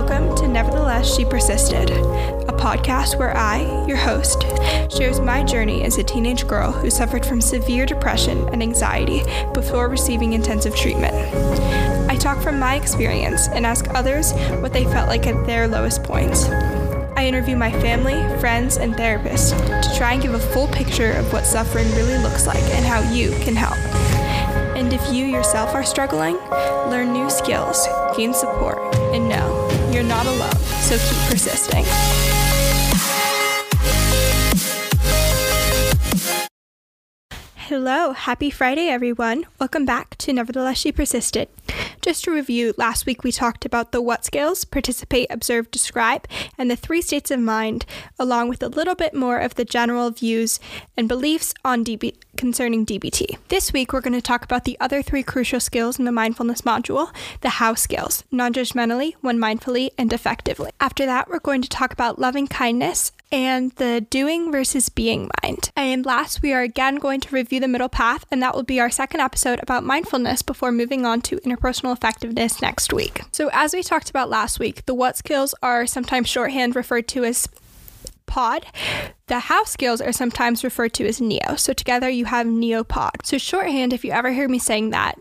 Welcome to Nevertheless She Persisted, a podcast where I, your host, shares my journey as a teenage girl who suffered from severe depression and anxiety before receiving intensive treatment. I talk from my experience and ask others what they felt like at their lowest points. I interview my family, friends, and therapists to try and give a full picture of what suffering really looks like and how you can help. And if you yourself are struggling, learn new skills, gain support, and know you're not alone, so keep persisting. Hello, happy Friday, everyone. Welcome back to Nevertheless She Persisted. Just to review, last week we talked about the what skills participate, observe, describe, and the three states of mind, along with a little bit more of the general views and beliefs on DB- concerning DBT. This week we're going to talk about the other three crucial skills in the mindfulness module the how skills non judgmentally, one mindfully, and effectively. After that, we're going to talk about loving kindness and the doing versus being mind. And last, we are again going to review the middle path, and that will be our second episode about mindfulness before moving on to interpersonal effectiveness next week. So, as we talked about last week, the what skills are sometimes shorthand referred to as pod. The how skills are sometimes referred to as neo. So together you have neopod. So shorthand, if you ever hear me saying that,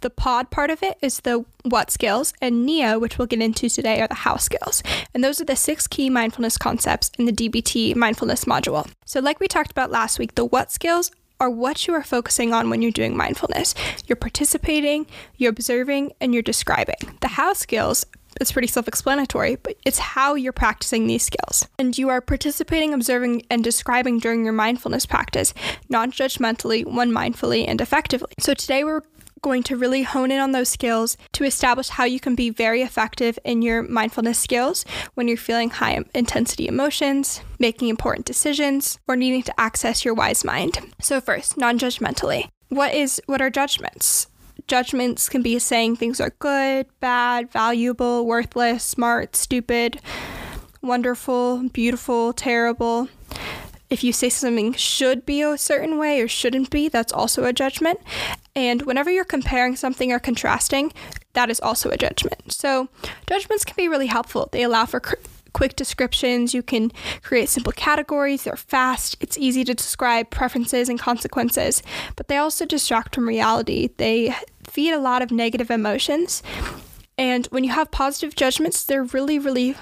the pod part of it is the what skills, and neo, which we'll get into today, are the how skills. And those are the six key mindfulness concepts in the DBT mindfulness module. So, like we talked about last week, the what skills are what you are focusing on when you're doing mindfulness. You're participating, you're observing, and you're describing. The how skills it's pretty self explanatory, but it's how you're practicing these skills. And you are participating, observing, and describing during your mindfulness practice, non judgmentally, one mindfully, and effectively. So today we're going to really hone in on those skills to establish how you can be very effective in your mindfulness skills when you're feeling high intensity emotions, making important decisions, or needing to access your wise mind. So first, non-judgmentally. What is what are judgments? Judgments can be saying things are good, bad, valuable, worthless, smart, stupid, wonderful, beautiful, terrible if you say something should be a certain way or shouldn't be, that's also a judgment. And whenever you're comparing something or contrasting, that is also a judgment. So, judgments can be really helpful. They allow for cr- quick descriptions. You can create simple categories. They're fast. It's easy to describe preferences and consequences, but they also distract from reality. They feed a lot of negative emotions and when you have positive judgments, they're really, really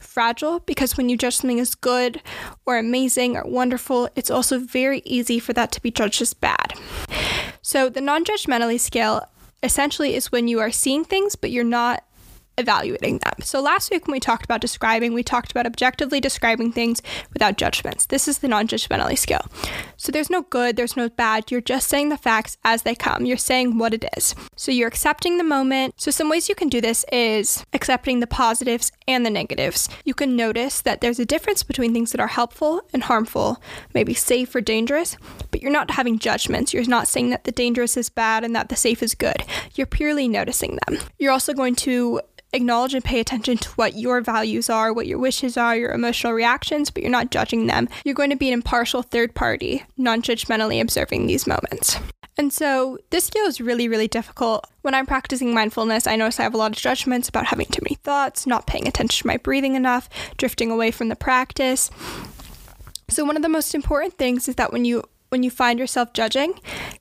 fragile because when you judge something as good or amazing or wonderful, it's also very easy for that to be judged as bad. So the non judgmentally scale essentially is when you are seeing things, but you're not evaluating them. So last week when we talked about describing, we talked about objectively describing things without judgments. This is the non-judgmentally scale. So there's no good, there's no bad. You're just saying the facts as they come. You're saying what it is. So you're accepting the moment. So some ways you can do this is accepting the positives and the negatives. You can notice that there's a difference between things that are helpful and harmful, maybe safe or dangerous, but you're not having judgments. You're not saying that the dangerous is bad and that the safe is good. You're purely noticing them. You're also going to acknowledge and pay attention to what your values are, what your wishes are, your emotional reactions, but you're not judging them. You're going to be an impartial third party, non judgmentally observing these moments. And so this skill is really, really difficult. When I'm practicing mindfulness, I notice I have a lot of judgments about having too many thoughts, not paying attention to my breathing enough, drifting away from the practice. So one of the most important things is that when you when you find yourself judging,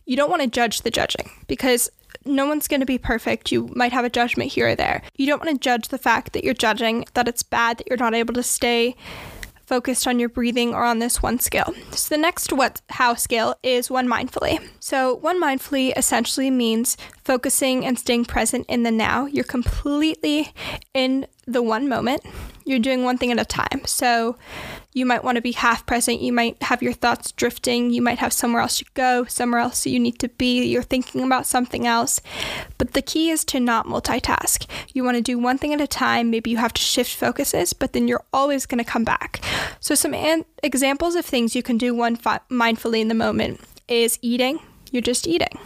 you don't want to judge the judging because no one's going to be perfect. You might have a judgment here or there. You don't want to judge the fact that you're judging, that it's bad, that you're not able to stay focused on your breathing or on this one skill. So the next what how skill is one mindfully. So one mindfully essentially means focusing and staying present in the now. You're completely in the one moment. You're doing one thing at a time. So you might want to be half present. You might have your thoughts drifting. You might have somewhere else to go, somewhere else you need to be. You're thinking about something else. But the key is to not multitask. You want to do one thing at a time. Maybe you have to shift focuses, but then you're always going to come back. So, some an- examples of things you can do one fi- mindfully in the moment is eating. You're just eating.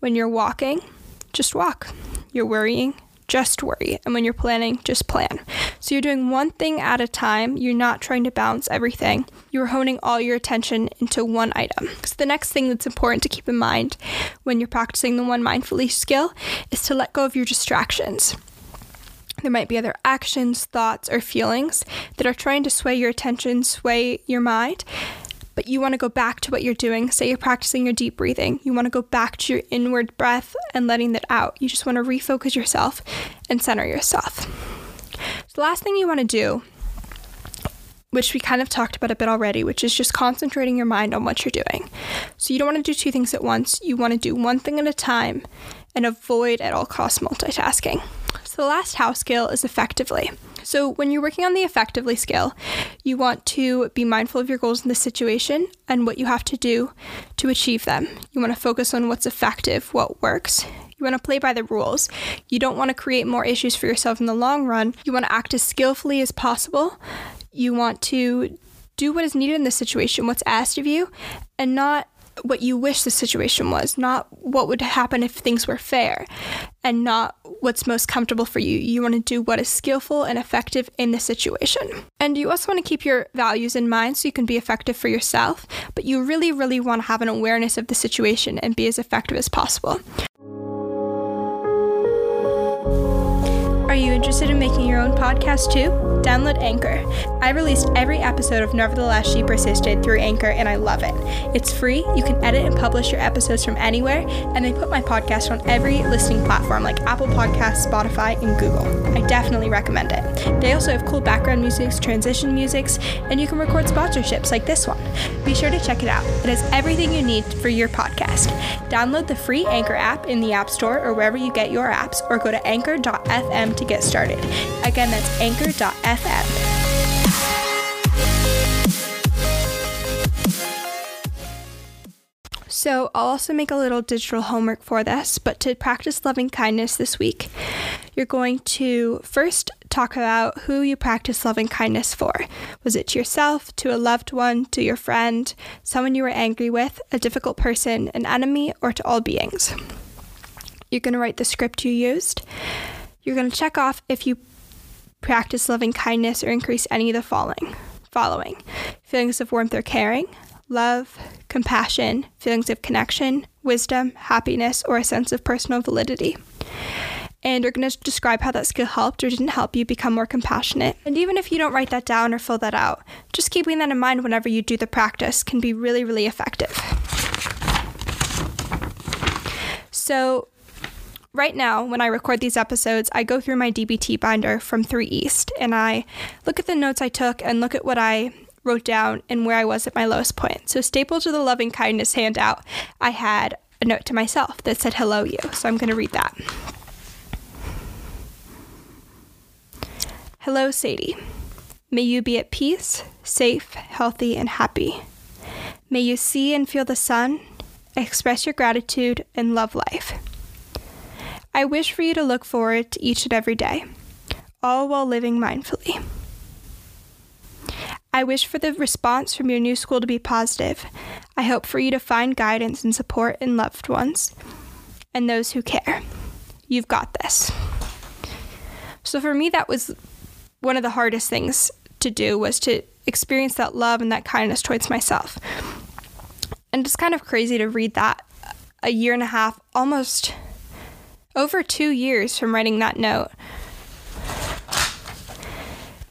When you're walking, just walk. You're worrying, just worry. And when you're planning, just plan. So you're doing one thing at a time. You're not trying to balance everything. You're honing all your attention into one item. So the next thing that's important to keep in mind when you're practicing the one mindfully skill is to let go of your distractions. There might be other actions, thoughts, or feelings that are trying to sway your attention, sway your mind. But you want to go back to what you're doing. Say you're practicing your deep breathing. You want to go back to your inward breath and letting that out. You just want to refocus yourself and center yourself. So, the last thing you want to do, which we kind of talked about a bit already, which is just concentrating your mind on what you're doing. So, you don't want to do two things at once. You want to do one thing at a time and avoid at all costs multitasking. The last house skill is effectively. So, when you're working on the effectively skill, you want to be mindful of your goals in the situation and what you have to do to achieve them. You want to focus on what's effective, what works. You want to play by the rules. You don't want to create more issues for yourself in the long run. You want to act as skillfully as possible. You want to do what is needed in the situation, what's asked of you, and not what you wish the situation was, not what would happen if things were fair, and not what's most comfortable for you. You want to do what is skillful and effective in the situation. And you also want to keep your values in mind so you can be effective for yourself, but you really, really want to have an awareness of the situation and be as effective as possible. Are you interested in making your own podcast too? Download Anchor. I released every episode of Nevertheless She Persisted through Anchor and I love it. It's free, you can edit and publish your episodes from anywhere, and they put my podcast on every listening platform like Apple Podcasts, Spotify, and Google. I definitely recommend it. They also have cool background musics, transition musics, and you can record sponsorships like this one. Be sure to check it out. It has everything you need for your podcast. Download the free Anchor app in the App Store or wherever you get your apps, or go to anchor.fm to get started. Again, that's anchor.fm. So, I'll also make a little digital homework for this, but to practice loving kindness this week, you're going to first talk about who you practice loving kindness for. Was it to yourself, to a loved one, to your friend, someone you were angry with, a difficult person, an enemy, or to all beings? You're going to write the script you used. You're going to check off if you practice loving kindness or increase any of the following following feelings of warmth or caring love compassion feelings of connection wisdom happiness or a sense of personal validity and you're going to describe how that skill helped or didn't help you become more compassionate. And even if you don't write that down or fill that out, just keeping that in mind whenever you do the practice can be really, really effective. So, right now, when I record these episodes, I go through my DBT binder from 3 East and I look at the notes I took and look at what I wrote down and where I was at my lowest point. So, stapled to the loving kindness handout, I had a note to myself that said, Hello, you. So, I'm going to read that. Hello, Sadie. May you be at peace, safe, healthy, and happy. May you see and feel the sun, express your gratitude, and love life. I wish for you to look forward to each and every day, all while living mindfully. I wish for the response from your new school to be positive. I hope for you to find guidance and support in loved ones and those who care. You've got this. So for me that was one of the hardest things to do was to experience that love and that kindness towards myself. And it's kind of crazy to read that a year and a half, almost over two years from writing that note.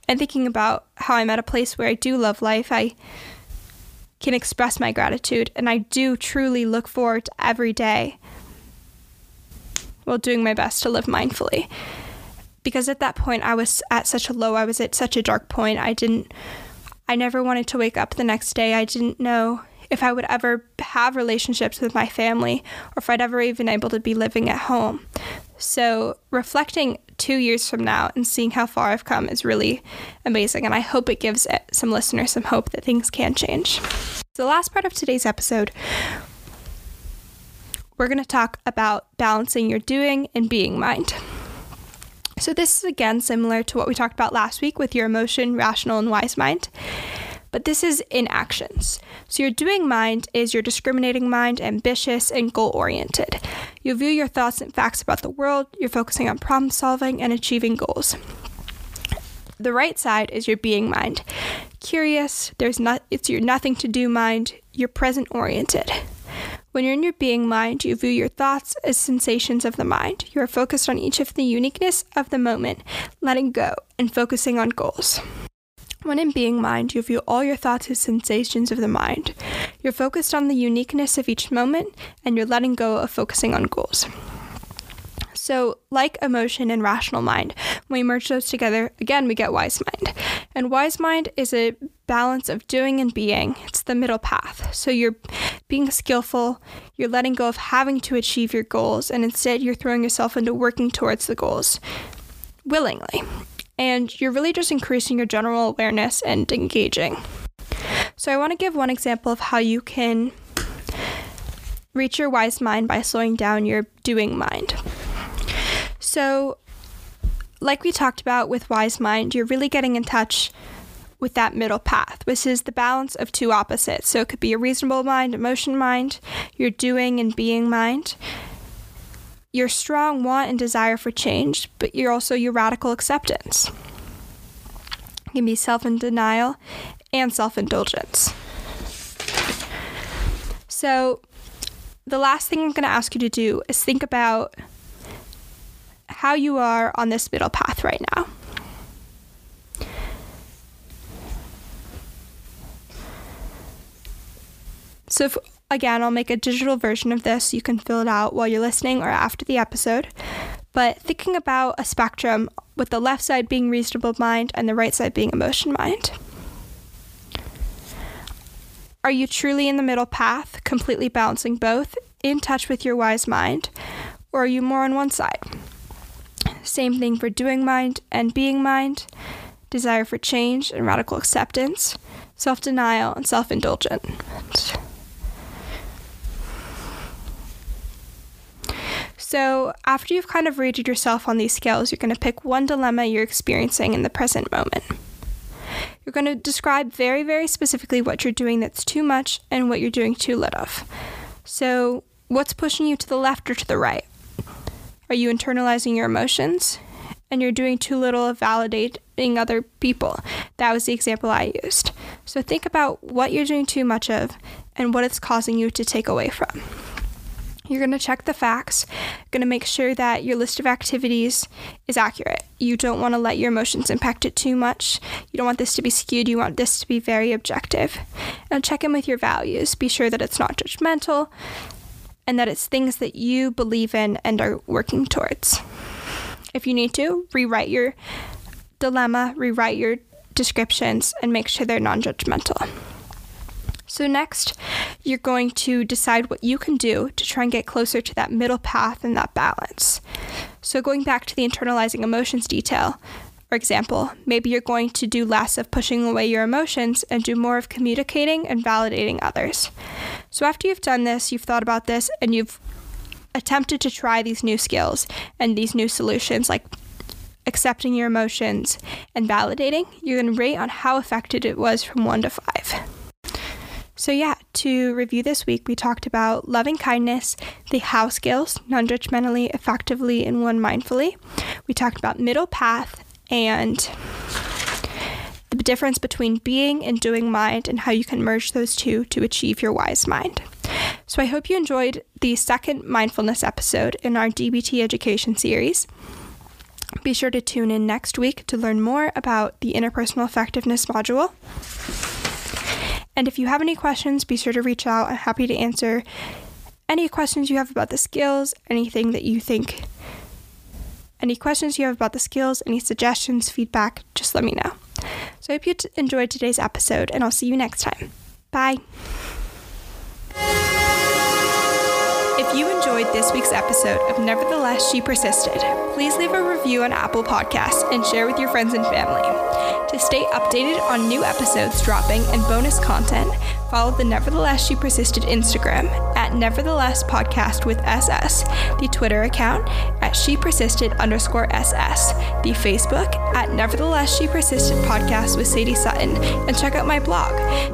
And thinking about how I'm at a place where I do love life, I can express my gratitude, and I do truly look forward to every day while doing my best to live mindfully because at that point I was at such a low, I was at such a dark point. I didn't, I never wanted to wake up the next day. I didn't know if I would ever have relationships with my family or if I'd ever even able to be living at home. So reflecting two years from now and seeing how far I've come is really amazing. And I hope it gives eh, some listeners some hope that things can change. So the last part of today's episode, we're going to talk about balancing your doing and being mind. So, this is again similar to what we talked about last week with your emotion, rational, and wise mind. But this is in actions. So, your doing mind is your discriminating mind, ambitious, and goal oriented. You view your thoughts and facts about the world, you're focusing on problem solving and achieving goals. The right side is your being mind. Curious, there's not it's your nothing to do mind, you're present oriented. When you're in your being mind, you view your thoughts as sensations of the mind. You are focused on each of the uniqueness of the moment, letting go, and focusing on goals. When in being mind, you view all your thoughts as sensations of the mind. You're focused on the uniqueness of each moment, and you're letting go of focusing on goals. So, like emotion and rational mind, when we merge those together, again, we get wise mind. And wise mind is a balance of doing and being, it's the middle path. So, you're being skillful, you're letting go of having to achieve your goals, and instead, you're throwing yourself into working towards the goals willingly. And you're really just increasing your general awareness and engaging. So, I want to give one example of how you can reach your wise mind by slowing down your doing mind. So, like we talked about with Wise Mind, you're really getting in touch with that middle path, which is the balance of two opposites. So, it could be a reasonable mind, emotion mind, your doing and being mind, your strong want and desire for change, but you're also your radical acceptance. It can be self denial and self indulgence. So, the last thing I'm going to ask you to do is think about how you are on this middle path right now. So, if, again, I'll make a digital version of this. You can fill it out while you're listening or after the episode. But thinking about a spectrum with the left side being reasonable mind and the right side being emotion mind. Are you truly in the middle path, completely balancing both, in touch with your wise mind? Or are you more on one side? Same thing for doing mind and being mind, desire for change and radical acceptance, self denial and self indulgence. So, after you've kind of rated yourself on these scales, you're going to pick one dilemma you're experiencing in the present moment. You're going to describe very, very specifically what you're doing that's too much and what you're doing too little of. So, what's pushing you to the left or to the right? Are you internalizing your emotions? And you're doing too little of validating other people. That was the example I used. So think about what you're doing too much of and what it's causing you to take away from. You're going to check the facts, going to make sure that your list of activities is accurate. You don't want to let your emotions impact it too much. You don't want this to be skewed. You want this to be very objective. And check in with your values. Be sure that it's not judgmental and that it's things that you believe in and are working towards. If you need to, rewrite your dilemma, rewrite your descriptions, and make sure they're non judgmental. So, next, you're going to decide what you can do to try and get closer to that middle path and that balance. So, going back to the internalizing emotions detail, for example, maybe you're going to do less of pushing away your emotions and do more of communicating and validating others. So, after you've done this, you've thought about this, and you've attempted to try these new skills and these new solutions, like accepting your emotions and validating, you're going to rate on how affected it was from one to five. So, yeah, to review this week, we talked about loving kindness, the how skills, non judgmentally, effectively, and one mindfully. We talked about middle path and the difference between being and doing mind and how you can merge those two to achieve your wise mind. So I hope you enjoyed the second mindfulness episode in our DBT education series. Be sure to tune in next week to learn more about the interpersonal effectiveness module. And if you have any questions, be sure to reach out. I'm happy to answer any questions you have about the skills, anything that you think any questions you have about the skills, any suggestions, feedback, just let me know. So I hope you t- enjoyed today's episode, and I'll see you next time. Bye. Enjoyed this week's episode of Nevertheless She Persisted, please leave a review on Apple Podcasts and share with your friends and family. To stay updated on new episodes dropping and bonus content, follow the Nevertheless She Persisted Instagram at Nevertheless Podcast with SS, the Twitter account at She Persisted underscore SS, the Facebook at Nevertheless She Persisted Podcast with Sadie Sutton, and check out my blog,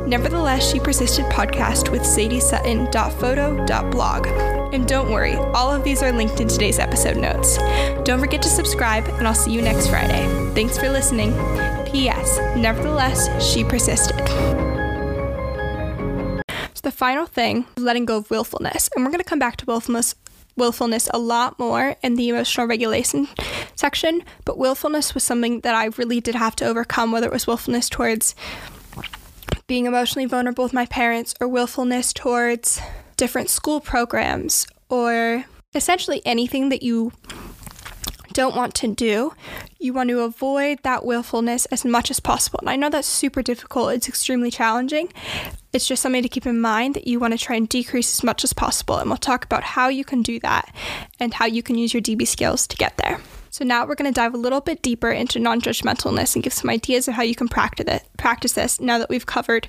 Nevertheless She Persisted Podcast with Sadie Sutton.photo.blog. And don't worry, all of these are linked in today's episode notes. Don't forget to subscribe, and I'll see you next Friday. Thanks for listening. P.S. Nevertheless, she persisted final thing, letting go of willfulness. And we're going to come back to willfulness willfulness a lot more in the emotional regulation section, but willfulness was something that I really did have to overcome, whether it was willfulness towards being emotionally vulnerable with my parents or willfulness towards different school programs or essentially anything that you don't want to do. You want to avoid that willfulness as much as possible. And I know that's super difficult, it's extremely challenging. It's just something to keep in mind that you want to try and decrease as much as possible. And we'll talk about how you can do that and how you can use your DB skills to get there. So now we're going to dive a little bit deeper into non-judgmentalness and give some ideas of how you can practice this now that we've covered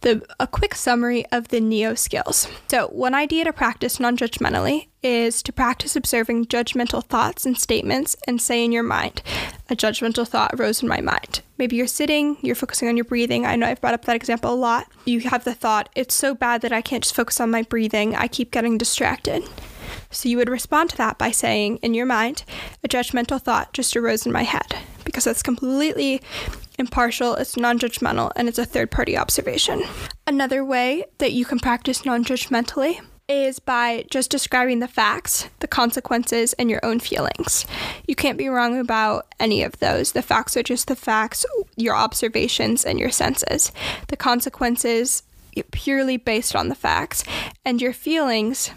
the a quick summary of the NEO skills. So, one idea to practice non-judgmentally is to practice observing judgmental thoughts and statements and say in your mind, a judgmental thought rose in my mind. Maybe you're sitting, you're focusing on your breathing. I know I've brought up that example a lot. You have the thought, it's so bad that I can't just focus on my breathing. I keep getting distracted. So you would respond to that by saying, in your mind, a judgmental thought just arose in my head, because that's completely impartial, it's non judgmental, and it's a third party observation. Another way that you can practice non judgmentally is by just describing the facts, the consequences, and your own feelings. You can't be wrong about any of those. The facts are just the facts, your observations, and your senses. The consequences, purely based on the facts, and your feelings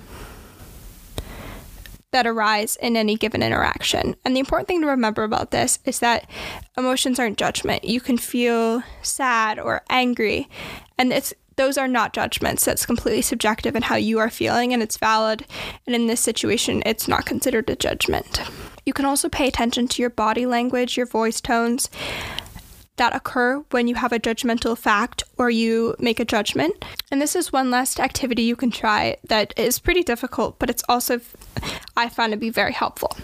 that arise in any given interaction. And the important thing to remember about this is that emotions aren't judgment. You can feel sad or angry, and it's those are not judgments. That's completely subjective in how you are feeling, and it's valid. And in this situation, it's not considered a judgment. You can also pay attention to your body language, your voice tones, that occur when you have a judgmental fact or you make a judgment. And this is one last activity you can try that is pretty difficult, but it's also, I found to be very helpful.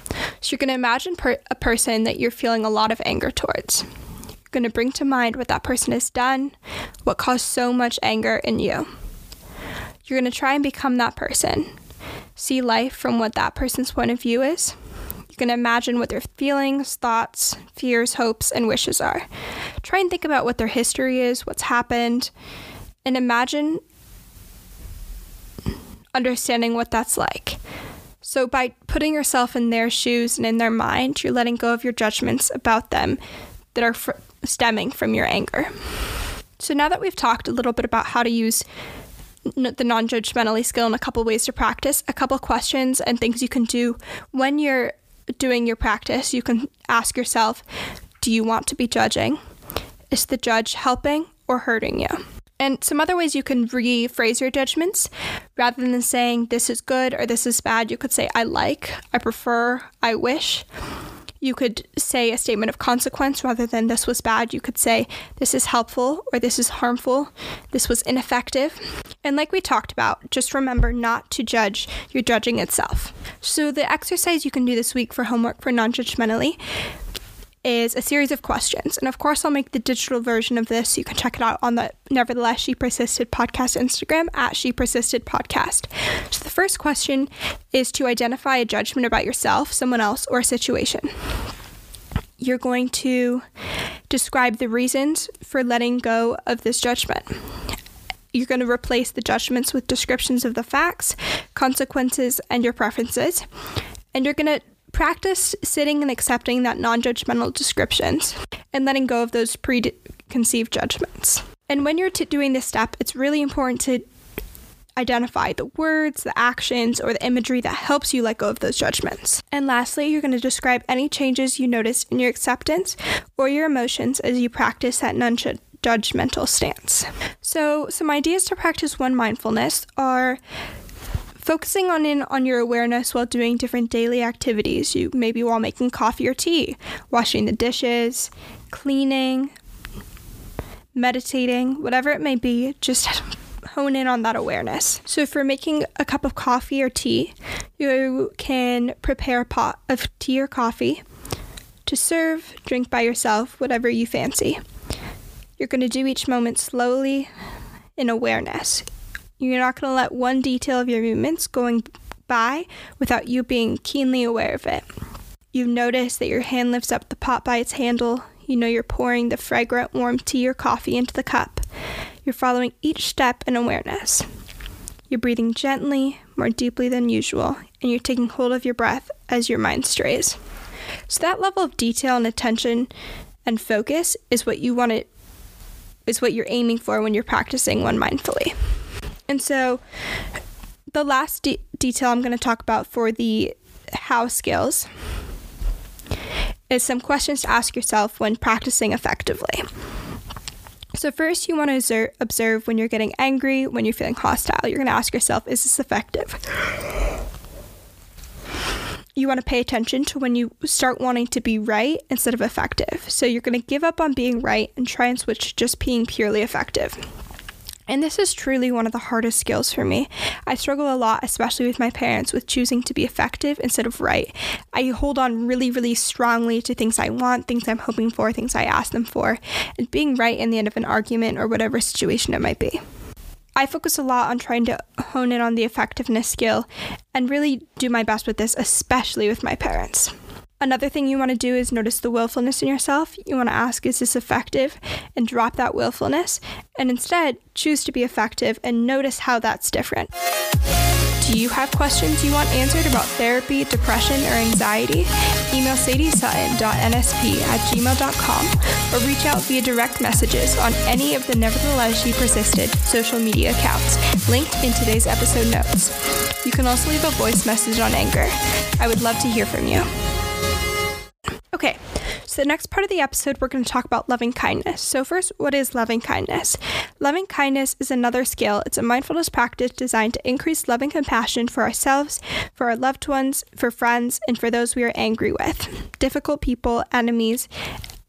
So you're going to imagine per- a person that you're feeling a lot of anger towards. You're going to bring to mind what that person has done, what caused so much anger in you. You're going to try and become that person. See life from what that person's point of view is can imagine what their feelings, thoughts, fears, hopes, and wishes are. Try and think about what their history is, what's happened, and imagine understanding what that's like. So, by putting yourself in their shoes and in their mind, you're letting go of your judgments about them that are fr- stemming from your anger. So, now that we've talked a little bit about how to use the non judgmentally skill and a couple ways to practice, a couple questions and things you can do when you're doing your practice, you can ask yourself do you want to be judging? Is the judge helping or hurting you? And some other ways you can rephrase your judgments rather than saying this is good or this is bad, you could say I like, I prefer, I wish. You could say a statement of consequence rather than this was bad. You could say this is helpful or this is harmful, this was ineffective. And like we talked about, just remember not to judge your judging itself. So, the exercise you can do this week for homework for non judgmentally is a series of questions. And of course, I'll make the digital version of this. So you can check it out on the Nevertheless She Persisted podcast Instagram at She Persisted Podcast. So the first question is to identify a judgment about yourself, someone else, or a situation. You're going to describe the reasons for letting go of this judgment. You're going to replace the judgments with descriptions of the facts, consequences, and your preferences. And you're going to practice sitting and accepting that non judgmental descriptions and letting go of those preconceived judgments. And when you're t- doing this step, it's really important to identify the words, the actions, or the imagery that helps you let go of those judgments. And lastly, you're going to describe any changes you notice in your acceptance or your emotions as you practice that non judgmental stance. So, some ideas to practice one mindfulness are focusing on in on your awareness while doing different daily activities. You maybe while making coffee or tea washing the dishes cleaning meditating whatever it may be just hone in on that awareness. So if you're making a cup of coffee or tea you can prepare a pot of tea or coffee to serve drink by yourself whatever you fancy. You're going to do each moment slowly in awareness you're not going to let one detail of your movements going by without you being keenly aware of it. You notice that your hand lifts up the pot by its handle. You know you're pouring the fragrant warm tea or coffee into the cup. You're following each step in awareness. You're breathing gently, more deeply than usual, and you're taking hold of your breath as your mind strays. So that level of detail and attention and focus is what you want to is what you're aiming for when you're practicing one mindfully. And so the last de- detail I'm going to talk about for the how skills is some questions to ask yourself when practicing effectively. So, first, you want to observe when you're getting angry, when you're feeling hostile. You're going to ask yourself, is this effective? You want to pay attention to when you start wanting to be right instead of effective. So, you're going to give up on being right and try and switch to just being purely effective. And this is truly one of the hardest skills for me. I struggle a lot, especially with my parents, with choosing to be effective instead of right. I hold on really, really strongly to things I want, things I'm hoping for, things I ask them for, and being right in the end of an argument or whatever situation it might be. I focus a lot on trying to hone in on the effectiveness skill and really do my best with this, especially with my parents. Another thing you want to do is notice the willfulness in yourself. You want to ask, is this effective? And drop that willfulness. And instead, choose to be effective and notice how that's different. Do you have questions you want answered about therapy, depression, or anxiety? Email sadiesutton.nsp at gmail.com or reach out via direct messages on any of the Nevertheless She Persisted social media accounts linked in today's episode notes. You can also leave a voice message on Anchor. I would love to hear from you. Okay, so the next part of the episode, we're going to talk about loving kindness. So, first, what is loving kindness? Loving kindness is another skill. It's a mindfulness practice designed to increase loving compassion for ourselves, for our loved ones, for friends, and for those we are angry with, difficult people, enemies,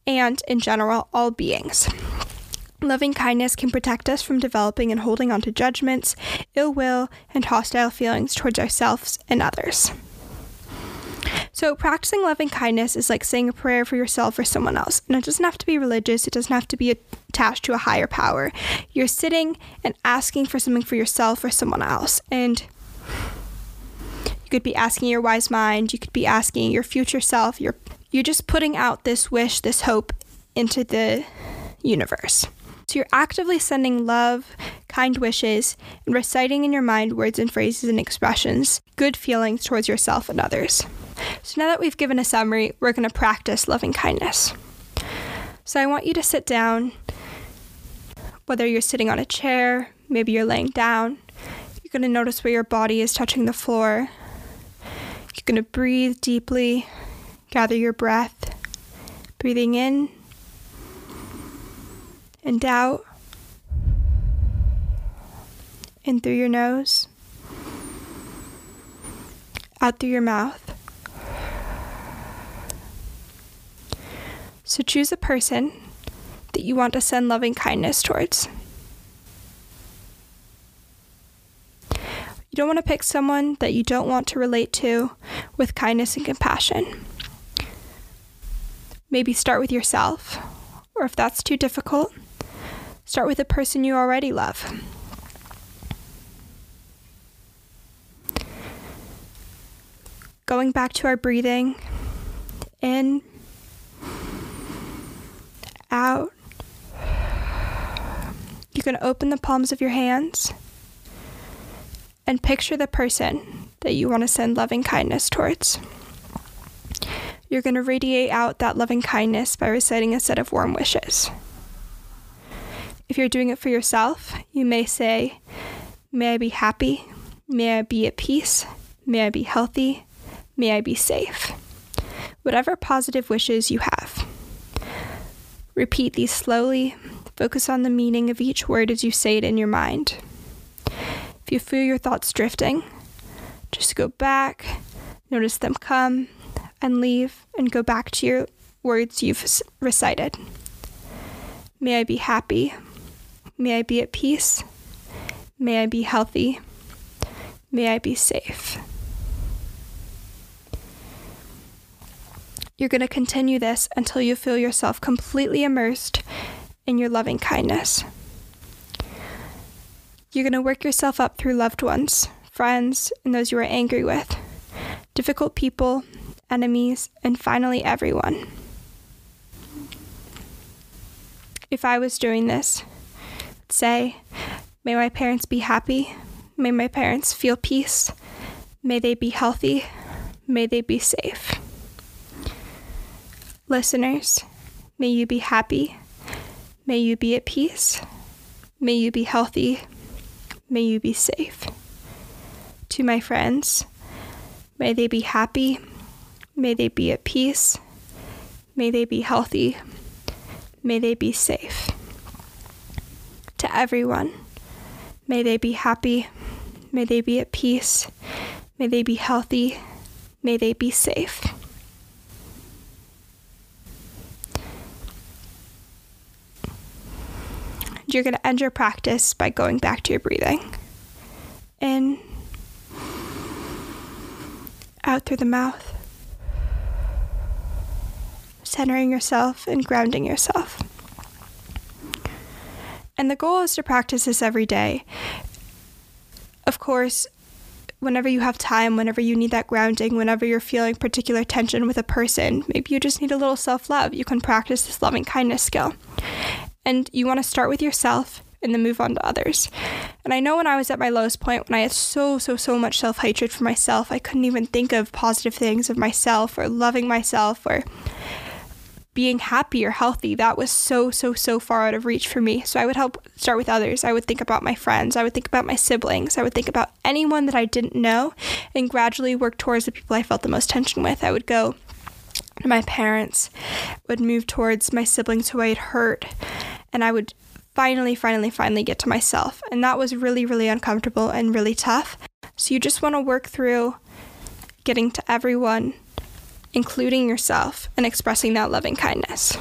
and in general, all beings. Loving kindness can protect us from developing and holding on to judgments, ill will, and hostile feelings towards ourselves and others. So, practicing loving kindness is like saying a prayer for yourself or someone else. And it doesn't have to be religious, it doesn't have to be attached to a higher power. You're sitting and asking for something for yourself or someone else. And you could be asking your wise mind, you could be asking your future self. You're, you're just putting out this wish, this hope into the universe. So you're actively sending love, kind wishes, and reciting in your mind words and phrases and expressions, good feelings towards yourself and others. So now that we've given a summary, we're going to practice loving kindness. So I want you to sit down, whether you're sitting on a chair, maybe you're laying down. You're going to notice where your body is touching the floor. You're going to breathe deeply, gather your breath, breathing in and out, in through your nose, out through your mouth. So choose a person that you want to send loving kindness towards. You don't want to pick someone that you don't want to relate to with kindness and compassion. Maybe start with yourself, or if that's too difficult, start with a person you already love. Going back to our breathing, in out. You can open the palms of your hands and picture the person that you want to send loving kindness towards. You're going to radiate out that loving kindness by reciting a set of warm wishes. If you're doing it for yourself, you may say, May I be happy, may I be at peace, may I be healthy, may I be safe. Whatever positive wishes you have. Repeat these slowly. Focus on the meaning of each word as you say it in your mind. If you feel your thoughts drifting, just go back, notice them come and leave, and go back to your words you've recited. May I be happy. May I be at peace. May I be healthy. May I be safe. You're going to continue this until you feel yourself completely immersed in your loving kindness. You're going to work yourself up through loved ones, friends, and those you are angry with, difficult people, enemies, and finally everyone. If I was doing this, say, May my parents be happy, May my parents feel peace. May they be healthy. May they be safe. Listeners, may you be happy. May you be at peace. May you be healthy. May you be safe. To my friends, may they be happy. May they be at peace. May they be healthy. May they be safe. To everyone, may they be happy. May they be at peace. May they be healthy. May they be safe. You're going to end your practice by going back to your breathing. In, out through the mouth, centering yourself and grounding yourself. And the goal is to practice this every day. Of course, whenever you have time, whenever you need that grounding, whenever you're feeling particular tension with a person, maybe you just need a little self love, you can practice this loving kindness skill. And you want to start with yourself and then move on to others. And I know when I was at my lowest point, when I had so, so, so much self hatred for myself, I couldn't even think of positive things of myself or loving myself or being happy or healthy. That was so, so, so far out of reach for me. So I would help start with others. I would think about my friends. I would think about my siblings. I would think about anyone that I didn't know and gradually work towards the people I felt the most tension with. I would go to my parents, would move towards my siblings who I had hurt and I would finally, finally, finally get to myself. And that was really, really uncomfortable and really tough. So you just want to work through getting to everyone, including yourself, and expressing that loving kindness.